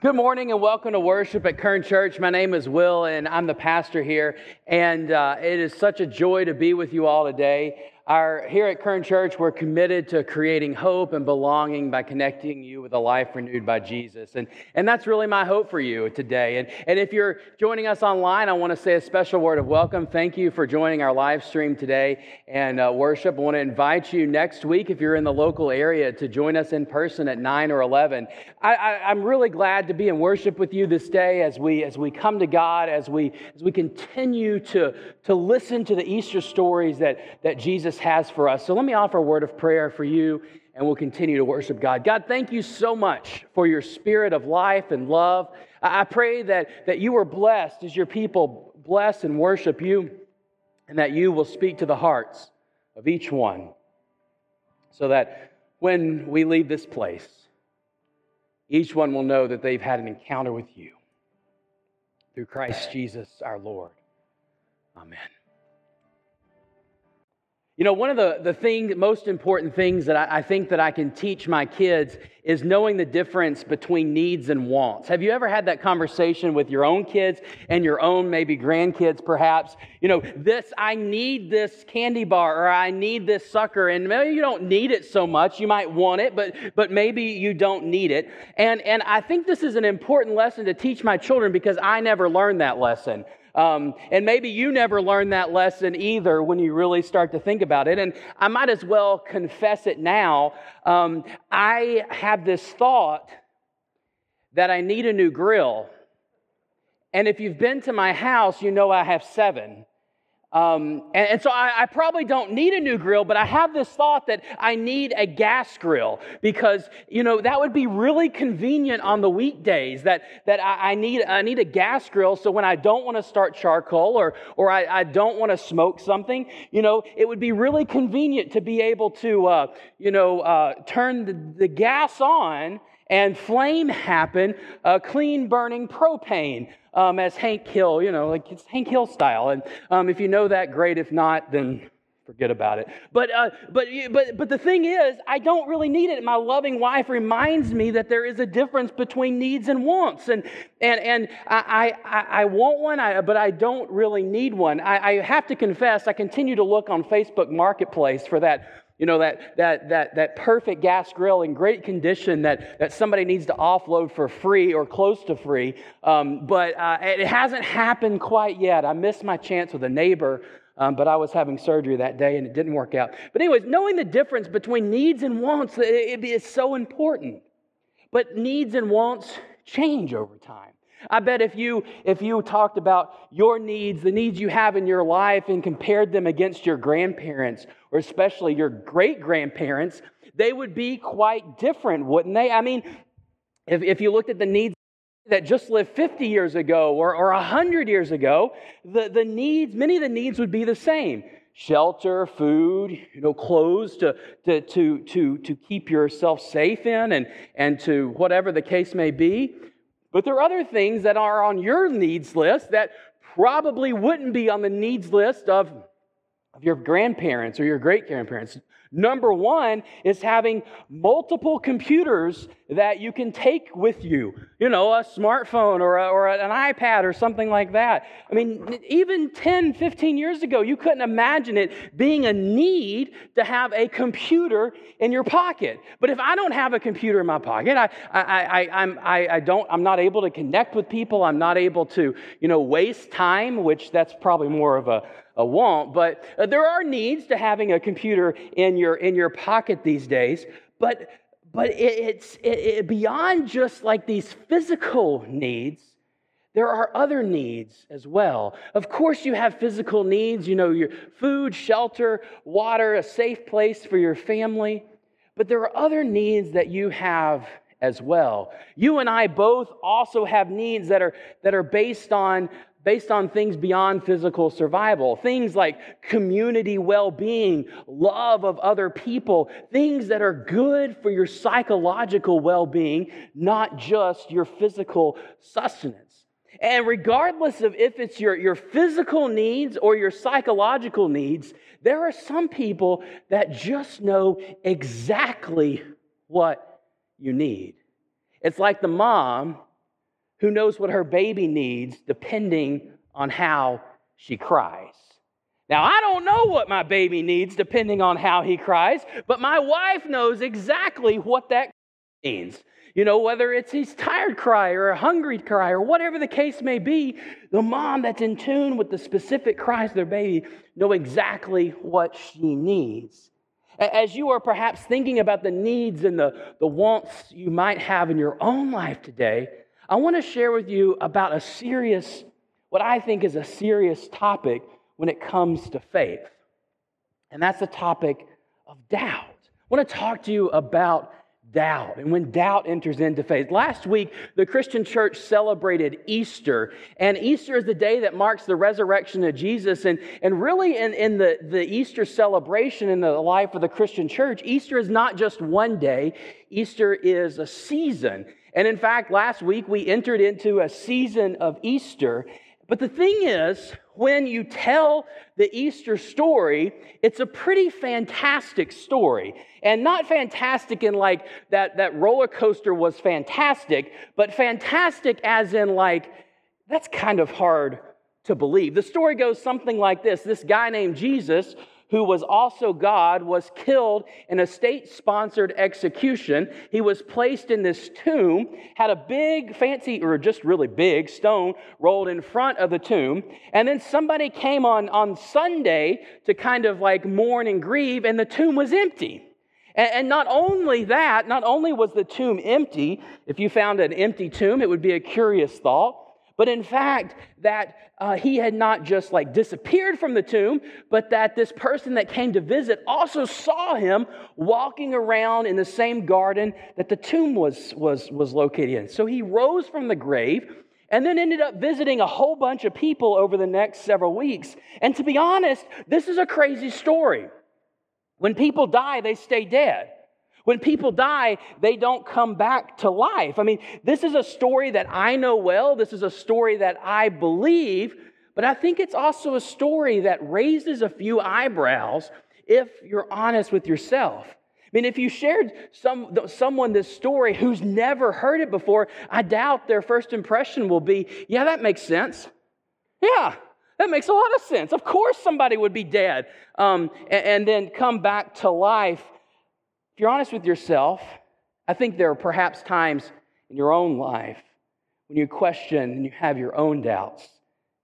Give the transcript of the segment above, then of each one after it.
Good morning and welcome to worship at Kern Church. My name is Will and I'm the pastor here. And uh, it is such a joy to be with you all today. Our, here at Kern Church, we're committed to creating hope and belonging by connecting you with a life renewed by Jesus. And, and that's really my hope for you today. And, and if you're joining us online, I want to say a special word of welcome. Thank you for joining our live stream today and uh, worship. I want to invite you next week, if you're in the local area, to join us in person at 9 or 11. I, I, I'm really glad to be in worship with you this day as we, as we come to God, as we, as we continue to, to listen to the Easter stories that, that Jesus has for us. So let me offer a word of prayer for you, and we'll continue to worship God. God, thank you so much for your spirit of life and love. I pray that, that you are blessed as your people bless and worship you, and that you will speak to the hearts of each one, so that when we leave this place, each one will know that they've had an encounter with you through Christ Jesus our Lord. Amen. You know, one of the, the thing, most important things that I, I, think that I can teach my kids is knowing the difference between needs and wants. Have you ever had that conversation with your own kids and your own maybe grandkids perhaps? You know, this, I need this candy bar or I need this sucker and maybe you don't need it so much. You might want it, but, but maybe you don't need it. And, and I think this is an important lesson to teach my children because I never learned that lesson. Um, and maybe you never learned that lesson either when you really start to think about it. And I might as well confess it now. Um, I have this thought that I need a new grill. And if you've been to my house, you know I have seven. Um, and, and, so I, I, probably don't need a new grill, but I have this thought that I need a gas grill because, you know, that would be really convenient on the weekdays that, that I, I need, I need a gas grill. So when I don't want to start charcoal or, or I, I don't want to smoke something, you know, it would be really convenient to be able to, uh, you know, uh, turn the, the gas on and flame happen, uh, clean burning propane um, as Hank Hill, you know, like it's Hank Hill style. And um, if you know that, great. If not, then forget about it. But, uh, but, but, but the thing is, I don't really need it. My loving wife reminds me that there is a difference between needs and wants. And, and, and I, I, I want one, I, but I don't really need one. I, I have to confess, I continue to look on Facebook Marketplace for that you know, that, that, that, that perfect gas grill in great condition that, that somebody needs to offload for free or close to free. Um, but uh, it hasn't happened quite yet. I missed my chance with a neighbor, um, but I was having surgery that day and it didn't work out. But, anyways, knowing the difference between needs and wants it, it is so important. But needs and wants change over time. I bet if you if you talked about your needs, the needs you have in your life and compared them against your grandparents or especially your great-grandparents, they would be quite different, wouldn't they? I mean, if, if you looked at the needs that just lived 50 years ago or, or 100 years ago, the, the needs, many of the needs would be the same. Shelter, food, you know, clothes to, to, to, to, to keep yourself safe in and, and to whatever the case may be. But there are other things that are on your needs list that probably wouldn't be on the needs list of, of your grandparents or your great grandparents. Number one is having multiple computers that you can take with you. You know, a smartphone or, a, or an iPad or something like that. I mean, even 10, 15 years ago, you couldn't imagine it being a need to have a computer in your pocket. But if I don't have a computer in my pocket, I, I, I, I'm, I, I don't, I'm not able to connect with people. I'm not able to, you know, waste time, which that's probably more of a, a want, but uh, there are needs to having a computer in your in your pocket these days. But but it, it's it, it, beyond just like these physical needs. There are other needs as well. Of course, you have physical needs, you know, your food, shelter, water, a safe place for your family. But there are other needs that you have as well. You and I both also have needs that are, that are based on based on things beyond physical survival. Things like community well being, love of other people, things that are good for your psychological well being, not just your physical sustenance. And regardless of if it's your, your physical needs or your psychological needs, there are some people that just know exactly what you need. It's like the mom who knows what her baby needs depending on how she cries. Now, I don't know what my baby needs depending on how he cries, but my wife knows exactly what that means. You know, whether it's he's tired cry or a hungry cry or whatever the case may be, the mom that's in tune with the specific cries of their baby know exactly what she needs. As you are perhaps thinking about the needs and the, the wants you might have in your own life today, I want to share with you about a serious, what I think is a serious topic when it comes to faith. And that's the topic of doubt. I want to talk to you about doubt and when doubt enters into faith. Last week, the Christian church celebrated Easter, and Easter is the day that marks the resurrection of Jesus. And, and really, in, in the, the Easter celebration in the life of the Christian church, Easter is not just one day, Easter is a season. And in fact, last week we entered into a season of Easter. But the thing is, when you tell the Easter story, it's a pretty fantastic story. And not fantastic in like that, that roller coaster was fantastic, but fantastic as in like, that's kind of hard to believe. The story goes something like this this guy named Jesus who was also God, was killed in a state sponsored execution. He was placed in this tomb, had a big, fancy, or just really big stone rolled in front of the tomb. And then somebody came on, on Sunday to kind of like mourn and grieve, and the tomb was empty. And, not only that, not only was the tomb empty, if you found an empty tomb, it would be a curious thought. But in fact, that uh, he had not just like disappeared from the tomb, but that this person that came to visit also saw him walking around in the same garden that the tomb was, was, was located in. So he rose from the grave and then ended up visiting a whole bunch of people over the next several weeks. And to be honest, this is a crazy story. When people die, they stay dead. When people die, they don't come back to life. I mean, this is a story that I know well. This is a story that I believe, but I think it's also a story that raises a few eyebrows if you're honest with yourself. I mean, if you shared some, someone this story who's never heard it before, I doubt their first impression will be, yeah, that makes sense. Yeah, that makes a lot of sense. Of course, somebody would be dead um, and, and then come back to life. If you're honest with yourself, I think there are perhaps times in your own life when you question and you have your own doubts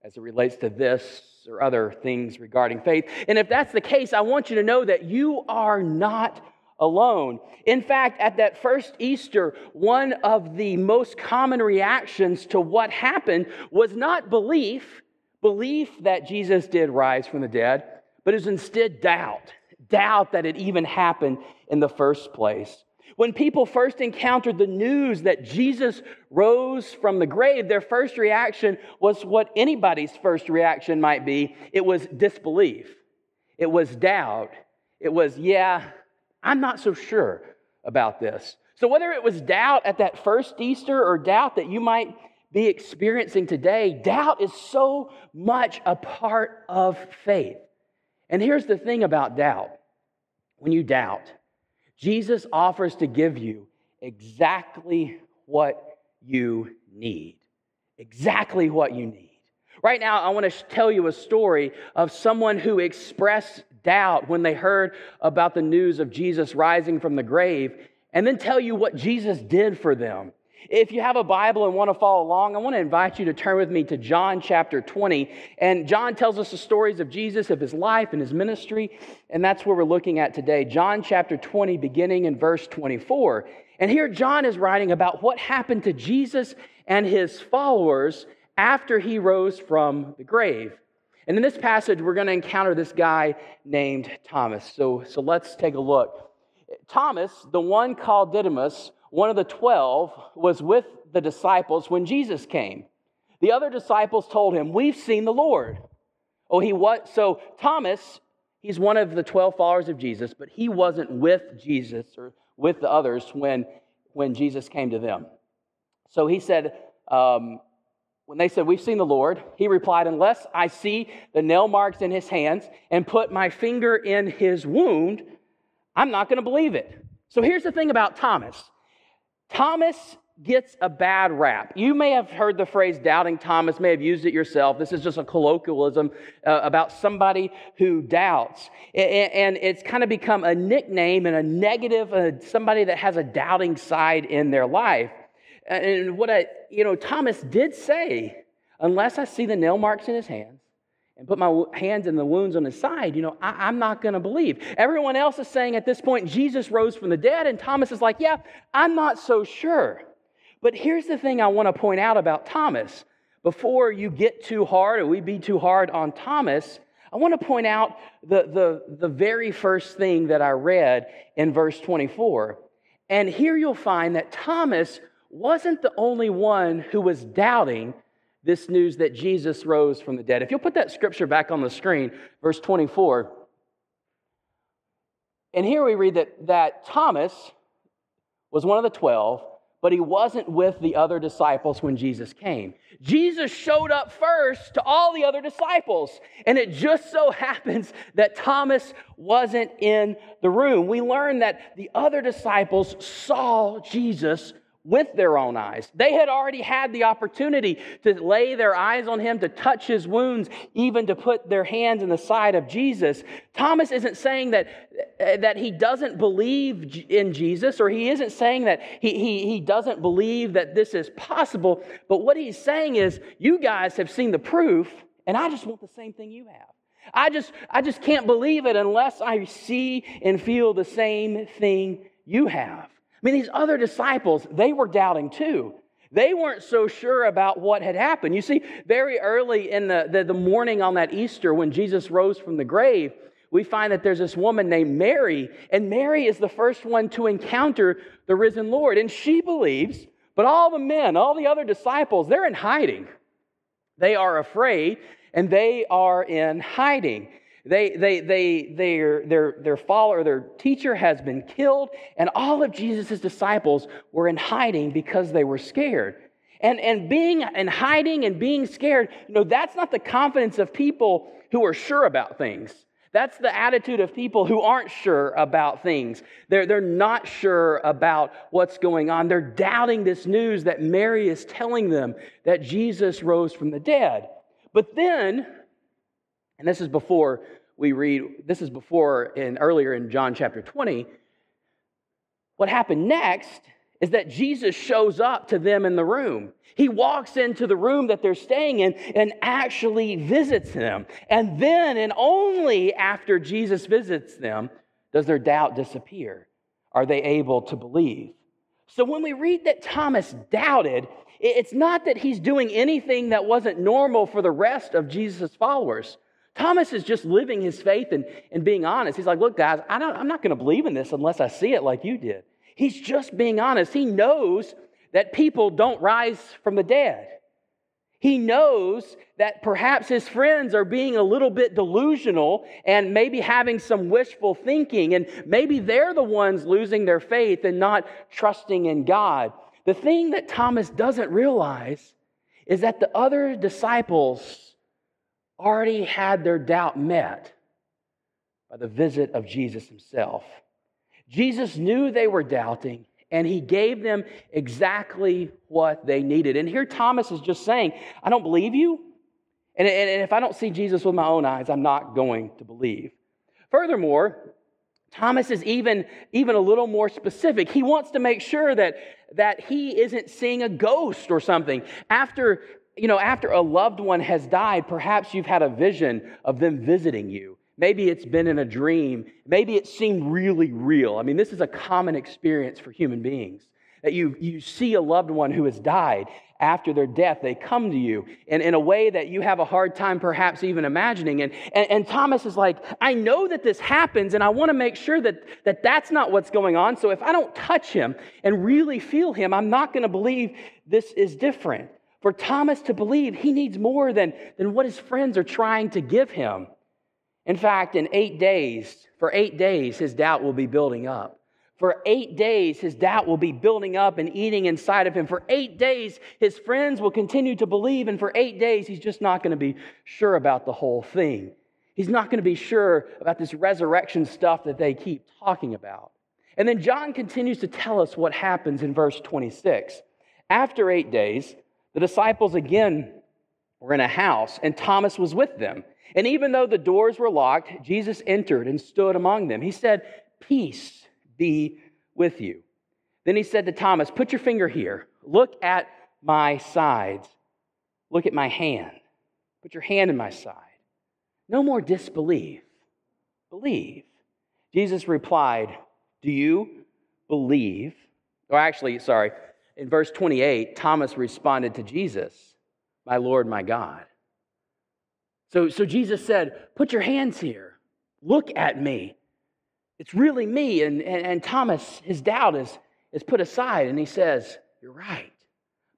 as it relates to this or other things regarding faith. And if that's the case, I want you to know that you are not alone. In fact, at that first Easter, one of the most common reactions to what happened was not belief, belief that Jesus did rise from the dead, but is instead doubt doubt that it even happened in the first place. When people first encountered the news that Jesus rose from the grave, their first reaction was what anybody's first reaction might be it was disbelief, it was doubt, it was, yeah, I'm not so sure about this. So, whether it was doubt at that first Easter or doubt that you might be experiencing today, doubt is so much a part of faith. And here's the thing about doubt when you doubt, Jesus offers to give you exactly what you need. Exactly what you need. Right now, I want to tell you a story of someone who expressed doubt when they heard about the news of Jesus rising from the grave, and then tell you what Jesus did for them if you have a Bible and want to follow along, I want to invite you to turn with me to John chapter 20. And John tells us the stories of Jesus, of his life and his ministry. And that's where we're looking at today. John chapter 20, beginning in verse 24. And here John is writing about what happened to Jesus and his followers after he rose from the grave. And in this passage, we're going to encounter this guy named Thomas. So, so let's take a look. Thomas, the one called Didymus, one of the twelve, was with the disciples when Jesus came. The other disciples told him, We've seen the Lord. Oh, he what? So Thomas, he's one of the 12 followers of Jesus, but he wasn't with Jesus or with the others when, when Jesus came to them. So he said, um, when they said, We've seen the Lord, he replied, Unless I see the nail marks in his hands and put my finger in his wound, I'm not going to believe it. So here's the thing about Thomas Thomas gets a bad rap. You may have heard the phrase doubting Thomas, may have used it yourself. This is just a colloquialism uh, about somebody who doubts. And, it's kind of become a nickname and a negative, uh, somebody that has a doubting side in their life. And what I, you know, Thomas did say, unless I see the nail marks in his hands, and put my hands in the wounds on his side, you know, I, am not going to believe. Everyone else is saying at this point, Jesus rose from the dead, and Thomas is like, yeah, I'm not so sure. But here's the thing I want to point out about Thomas. Before you get too hard or we be too hard on Thomas, I want to point out the, the, the very first thing that I read in verse 24. And here you'll find that Thomas wasn't the only one who was doubting this news that Jesus rose from the dead. If you'll put that scripture back on the screen, verse 24. And here we read that, that Thomas was one of the 12, but he wasn't with the other disciples when Jesus came. Jesus showed up first to all the other disciples, and it just so happens that Thomas wasn't in the room. We learn that the other disciples saw Jesus with their own eyes. They had already had the opportunity to lay their eyes on him, to touch his wounds, even to put their hands in the side of Jesus. Thomas isn't saying that, that he doesn't believe in Jesus, or he isn't saying that he, he, he doesn't believe that this is possible, but what he's saying is, you guys have seen the proof, and I just want the same thing you have. I just, I just can't believe it unless I see and feel the same thing you have. I mean, these other disciples, they were doubting too. They weren't so sure about what had happened. You see, very early in the, the, the, morning on that Easter when Jesus rose from the grave, we find that there's this woman named Mary, and Mary is the first one to encounter the risen Lord. And she believes, but all the men, all the other disciples, they're in hiding. They are afraid, and they are in hiding. They, they, they, their, their, their follower, their teacher has been killed, and all of Jesus' disciples were in hiding because they were scared. And, and being in hiding and being scared, you know, that's not the confidence of people who are sure about things. That's the attitude of people who aren't sure about things. They're, they're not sure about what's going on. They're doubting this news that Mary is telling them that Jesus rose from the dead. But then, and this is before we read, this is before in earlier in John chapter 20. What happened next is that Jesus shows up to them in the room. He walks into the room that they're staying in and actually visits them. And then, and only after Jesus visits them, does their doubt disappear. Are they able to believe? So when we read that Thomas doubted, it's not that he's doing anything that wasn't normal for the rest of Jesus' followers. Thomas is just living his faith and, and being honest. He's like, look, guys, I don't, I'm not going to believe in this unless I see it like you did. He's just being honest. He knows that people don't rise from the dead. He knows that perhaps his friends are being a little bit delusional and maybe having some wishful thinking, and maybe they're the ones losing their faith and not trusting in God. The thing that Thomas doesn't realize is that the other disciples already had their doubt met by the visit of Jesus himself. Jesus knew they were doubting, and he gave them exactly what they needed. And here Thomas is just saying, I don't believe you. And, and, if I don't see Jesus with my own eyes, I'm not going to believe. Furthermore, Thomas is even, even a little more specific. He wants to make sure that, that he isn't seeing a ghost or something. After you know, after a loved one has died, perhaps you've had a vision of them visiting you. Maybe it's been in a dream. Maybe it seemed really real. I mean, this is a common experience for human beings that you, you see a loved one who has died after their death. They come to you in, in a way that you have a hard time perhaps even imagining. And, and, and Thomas is like, I know that this happens, and I want to make sure that, that that's not what's going on. So if I don't touch him and really feel him, I'm not going to believe this is different. For Thomas to believe, he needs more than, than what his friends are trying to give him. In fact, in eight days, for eight days, his doubt will be building up. For eight days, his doubt will be building up and eating inside of him. For eight days, his friends will continue to believe. And for eight days, he's just not going to be sure about the whole thing. He's not going to be sure about this resurrection stuff that they keep talking about. And then John continues to tell us what happens in verse 26. After eight days, the disciples again were in a house, and Thomas was with them. And even though the doors were locked, Jesus entered and stood among them. He said, Peace be with you. Then he said to Thomas, Put your finger here. Look at my sides. Look at my hand. Put your hand in my side. No more disbelief. Believe. Jesus replied, Do you believe? Or actually, sorry, in verse 28, Thomas responded to Jesus, My Lord, my God. So, so Jesus said, Put your hands here. Look at me. It's really me. And, and, and Thomas, his doubt is, is put aside, and he says, You're right.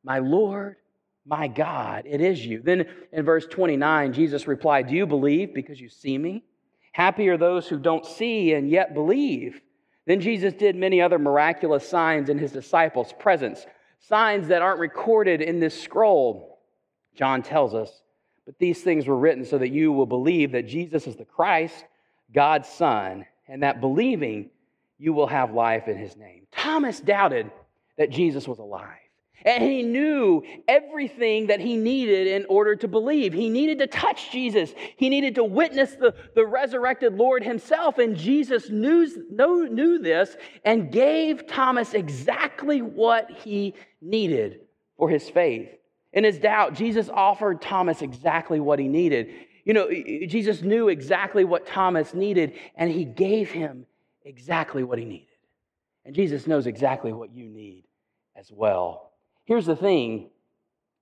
My Lord, my God, it is you. Then in verse 29, Jesus replied, Do you believe because you see me? Happy are those who don't see and yet believe. Then Jesus did many other miraculous signs in his disciples' presence, signs that aren't recorded in this scroll, John tells us. But these things were written so that you will believe that Jesus is the Christ, God's Son, and that believing you will have life in his name. Thomas doubted that Jesus was alive. And he knew everything that he needed in order to believe. He needed to touch Jesus. He needed to witness the, the resurrected Lord himself. And Jesus knew, knew, knew this and gave Thomas exactly what he needed for his faith. In his doubt, Jesus offered Thomas exactly what he needed. You know, Jesus knew exactly what Thomas needed, and he gave him exactly what he needed. And Jesus knows exactly what you need as well. Here's the thing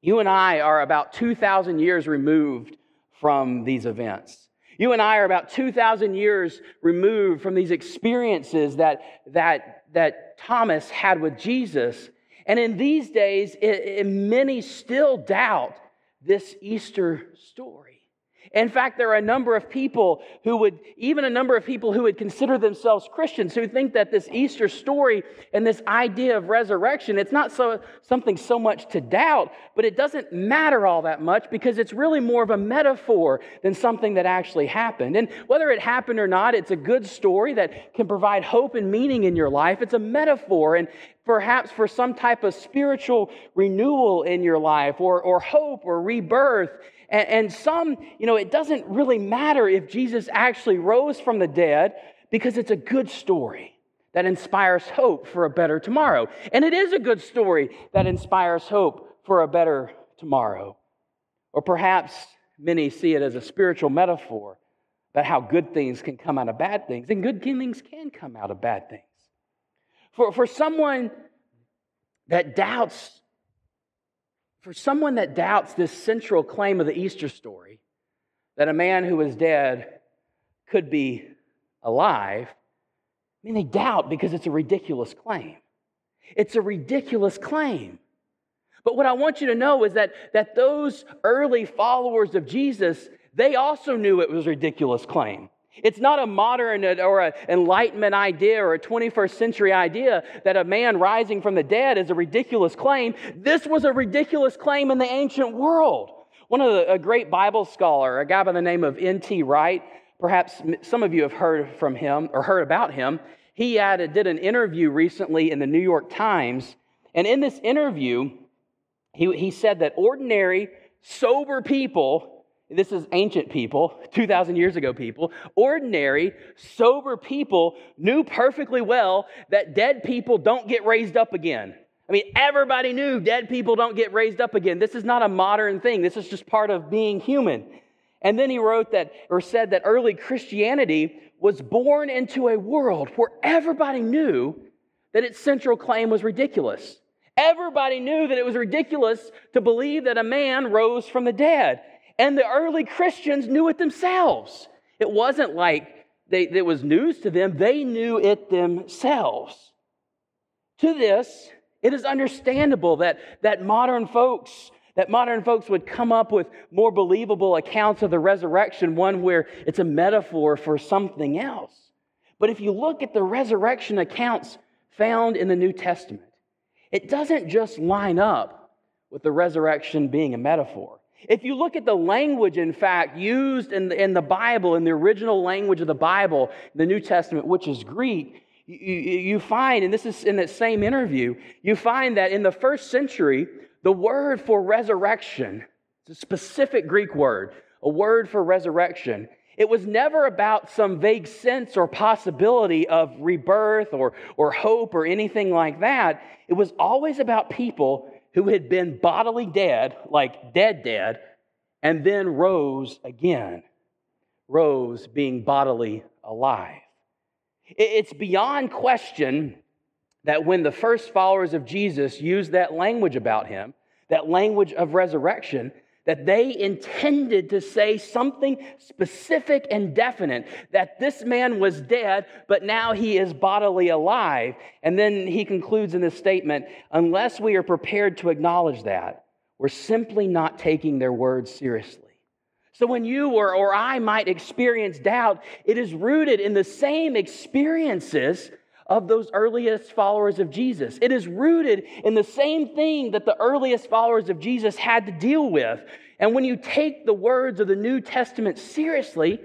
you and I are about 2,000 years removed from these events. You and I are about 2,000 years removed from these experiences that, that, that Thomas had with Jesus. And in these days, it, it, many still doubt this Easter story. In fact, there are a number of people who would, even a number of people who would consider themselves Christians, who think that this Easter story and this idea of resurrection, it's not so, something so much to doubt, but it doesn't matter all that much because it's really more of a metaphor than something that actually happened. And whether it happened or not, it's a good story that can provide hope and meaning in your life. It's a metaphor, and perhaps for some type of spiritual renewal in your life or, or hope or rebirth. And, and some, you know, it doesn't really matter if Jesus actually rose from the dead because it's a good story that inspires hope for a better tomorrow. And it is a good story that inspires hope for a better tomorrow. Or perhaps many see it as a spiritual metaphor about how good things can come out of bad things, and good things can come out of bad things. For, for someone that doubts for someone that doubts this central claim of the Easter story, that a man who was dead could be alive, I mean, they doubt because it's a ridiculous claim. It's a ridiculous claim. But what I want you to know is that, that those early followers of Jesus, they also knew it was a ridiculous claim. It's not a modern or an enlightenment idea or a 21st century idea that a man rising from the dead is a ridiculous claim. This was a ridiculous claim in the ancient world. One of the, a great Bible scholar, a guy by the name of N.T. Wright, perhaps some of you have heard from him or heard about him. He did an interview recently in the New York Times. And in this interview, he, he said that ordinary, sober people this is ancient people, 2,000 years ago people, ordinary, sober people knew perfectly well that dead people don't get raised up again. I mean, everybody knew dead people don't get raised up again. This is not a modern thing, this is just part of being human. And then he wrote that, or said that early Christianity was born into a world where everybody knew that its central claim was ridiculous. Everybody knew that it was ridiculous to believe that a man rose from the dead. And the early Christians knew it themselves. It wasn't like they, it was news to them, they knew it themselves. To this, it is understandable that, that modern folks that modern folks would come up with more believable accounts of the resurrection, one where it's a metaphor for something else. But if you look at the resurrection accounts found in the New Testament, it doesn't just line up with the resurrection being a metaphor. If you look at the language, in fact, used in the, in the Bible, in the original language of the Bible, the New Testament, which is Greek, You, you, find, and this is in that same interview, you find that in the first century, the word for resurrection, it's a specific Greek word, a word for resurrection, it was never about some vague sense or possibility of rebirth or, or hope or anything like that. It was always about people who had been bodily dead, like dead, dead, and then rose again. Rose being bodily alive. It's beyond question that when the first followers of Jesus used that language about him, that language of resurrection, that they intended to say something specific and definite that this man was dead, but now he is bodily alive. And then he concludes in this statement unless we are prepared to acknowledge that, we're simply not taking their words seriously. So when you or, or I might experience doubt, it is rooted in the same experiences of those earliest followers of Jesus. It is rooted in the same thing that the earliest followers of Jesus had to deal with. And when you take the words of the New Testament seriously,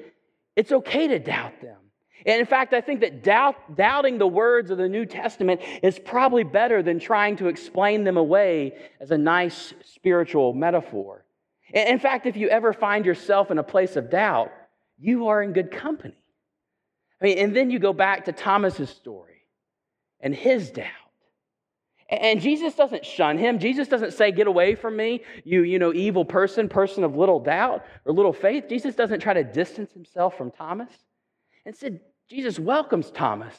it's okay to doubt them. And in fact, I think that doubt, doubting the words of the New Testament is probably better than trying to explain them away as a nice spiritual metaphor. In fact, if you ever find yourself in a place of doubt, you are in good company. I mean, and then you go back to Thomas's story and his doubt. And Jesus doesn't shun him. Jesus doesn't say, Get away from me, you, you know, evil person, person of little doubt or little faith. Jesus doesn't try to distance himself from Thomas. Instead, Jesus welcomes Thomas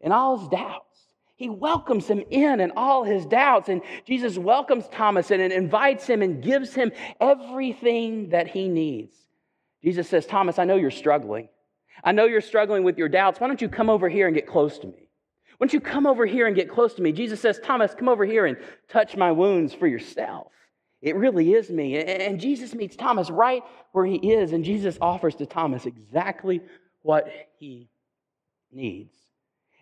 in all his doubts. He welcomes him in and all his doubts. And Jesus welcomes Thomas and invites him and gives him everything that he needs. Jesus says, Thomas, I know you're struggling. I know you're struggling with your doubts. Why don't you come over here and get close to me? Why don't you come over here and get close to me? Jesus says, Thomas, come over here and touch my wounds for yourself. It really is me. And Jesus meets Thomas right where he is, and Jesus offers to Thomas exactly what he needs.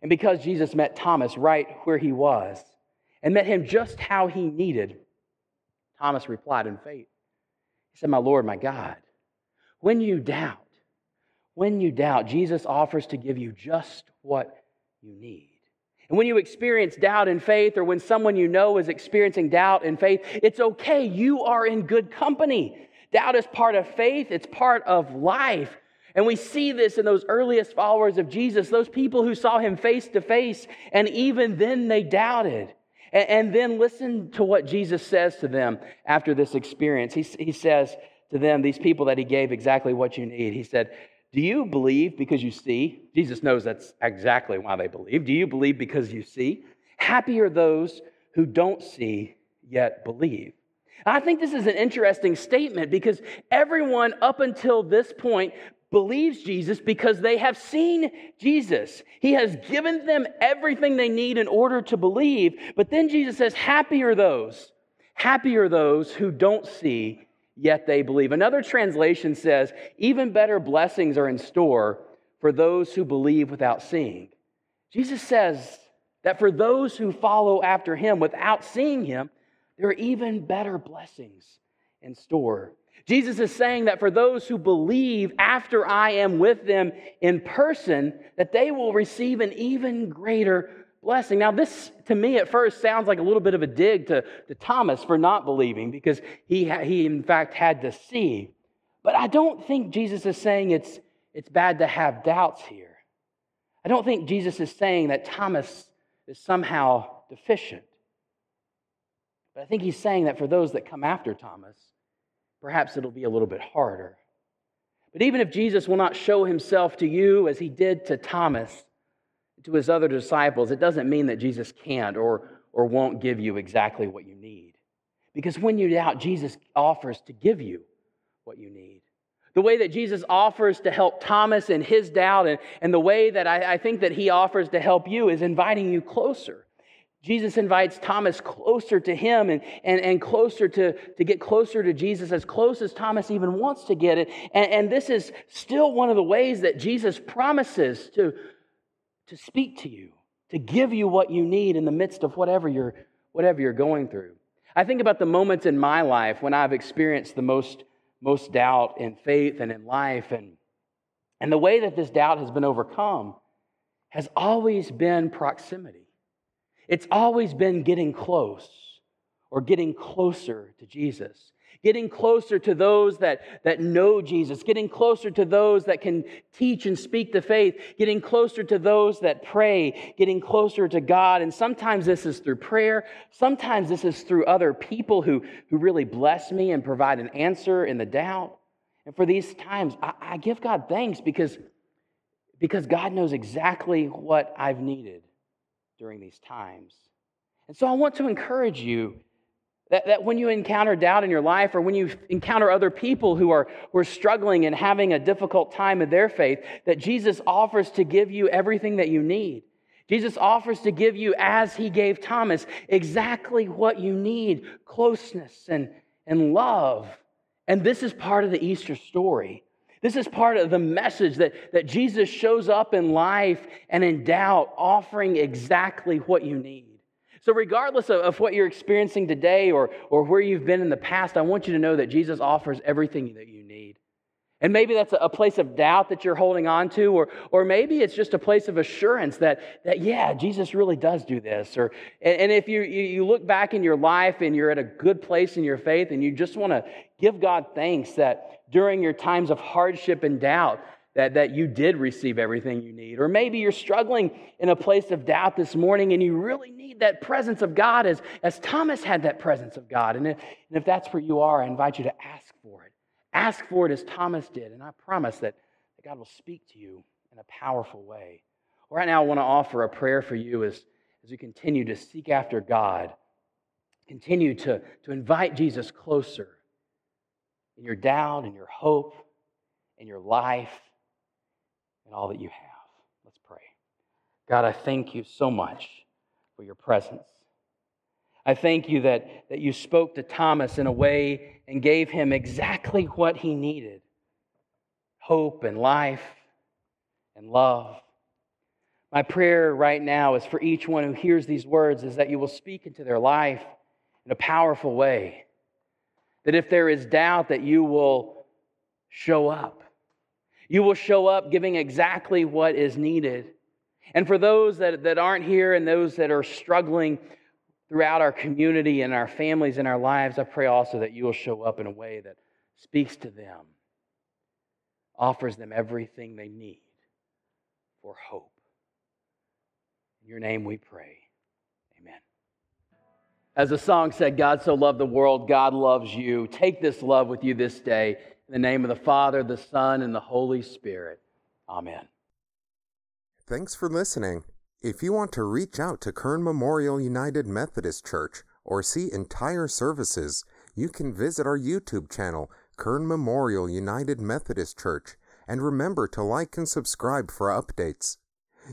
And because Jesus met Thomas right where he was and met him just how he needed, Thomas replied in faith. He said, My Lord, my God, when you doubt, when you doubt, Jesus offers to give you just what you need. And when you experience doubt in faith, or when someone you know is experiencing doubt in faith, it's okay. You are in good company. Doubt is part of faith, it's part of life. And we see this in those earliest followers of Jesus, those people who saw him face to face, and even then they doubted. And, then listen to what Jesus says to them after this experience. He, he says to them, these people that he gave exactly what you need. He said, do you believe because you see? Jesus knows that's exactly why they believe. Do you believe because you see? Happy are those who don't see yet believe. I think this is an interesting statement because everyone up until this point believes Jesus because they have seen Jesus. He has given them everything they need in order to believe. But then Jesus says, Happy are those, happy are those who don't see yet they believe. Another translation says, even better blessings are in store for those who believe without seeing. Jesus says that for those who follow after him without seeing him, there are even better blessings in store. Jesus is saying that for those who believe after I am with them in person, that they will receive an even greater blessing. Now, this to me at first sounds like a little bit of a dig to, to Thomas for not believing because he, he, in fact, had to see. But I don't think Jesus is saying it's, it's bad to have doubts here. I don't think Jesus is saying that Thomas is somehow deficient. But I think he's saying that for those that come after Thomas, perhaps it'll be a little bit harder. But even if Jesus will not show himself to you as he did to Thomas, to his other disciples, it doesn't mean that Jesus can't or, or won't give you exactly what you need. Because when you doubt, Jesus offers to give you what you need. The way that Jesus offers to help Thomas in his doubt, and, and the way that I, I think that he offers to help you is inviting you closer. Jesus invites Thomas closer to him and, and, and closer to, to get closer to Jesus, as close as Thomas even wants to get it. And, and this is still one of the ways that Jesus promises to, to speak to you, to give you what you need in the midst of whatever you're, whatever you're going through. I think about the moments in my life when I've experienced the most, most doubt in faith and in life, and, and the way that this doubt has been overcome has always been proximity. It's always been getting close or getting closer to Jesus getting closer to those that, that know Jesus, getting closer to those that can teach and speak the faith, getting closer to those that pray, getting closer to God. And sometimes this is through prayer, sometimes this is through other people who, who really bless me and provide an answer in the doubt. And for these times, I, I give God thanks because, because God knows exactly what I've needed during these times. And so I want to encourage you that, that when you encounter doubt in your life or when you encounter other people who are, who are struggling and having a difficult time in their faith, that Jesus offers to give you everything that you need. Jesus offers to give you, as he gave Thomas, exactly what you need closeness and, and love. And this is part of the Easter story. This is part of the message that, that Jesus shows up in life and in doubt, offering exactly what you need. So, regardless of, of what you're experiencing today or, or where you've been in the past, I want you to know that Jesus offers everything that you need. And maybe that's a place of doubt that you're holding on to, or, or maybe it's just a place of assurance that, that yeah, Jesus really does do this. Or, and, and if you, you, you look back in your life and you're at a good place in your faith and you just want to give God thanks that during your times of hardship and doubt, that, that you did receive everything you need. Or maybe you're struggling in a place of doubt this morning and you really need that presence of God as, as Thomas had that presence of God. And if, and if that's where you are, I invite you to ask for it. Ask for it as Thomas did. And I promise that, that God will speak to you in a powerful way. Right now, I want to offer a prayer for you as, as you continue to seek after God, continue to, to invite Jesus closer in your doubt, in your hope, in your life and all that you have. Let's pray. God, I thank you so much for your presence. I thank you that, that you spoke to Thomas in a way and gave him exactly what he needed hope and life and love. My prayer right now is for each one who hears these words is that you will speak into their life in a powerful way. That if there is doubt, that you will show up you will show up giving exactly what is needed. And for those that, that aren't here and those that are struggling throughout our community and our families and our lives, I pray also that you will show up in a way that speaks to them, offers them everything they need for hope. In your name we pray. Amen. As the song said, God so loved the world, God loves you. Take this love with you this day. In the name of the Father, the Son, and the Holy Spirit. Amen. Thanks for listening. If you want to reach out to Kern Memorial United Methodist Church or see entire services, you can visit our YouTube channel, Kern Memorial United Methodist Church, and remember to like and subscribe for updates.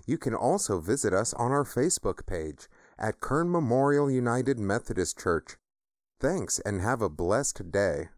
You can also visit us on our Facebook page at Kern Memorial United Methodist Church. Thanks and have a blessed day.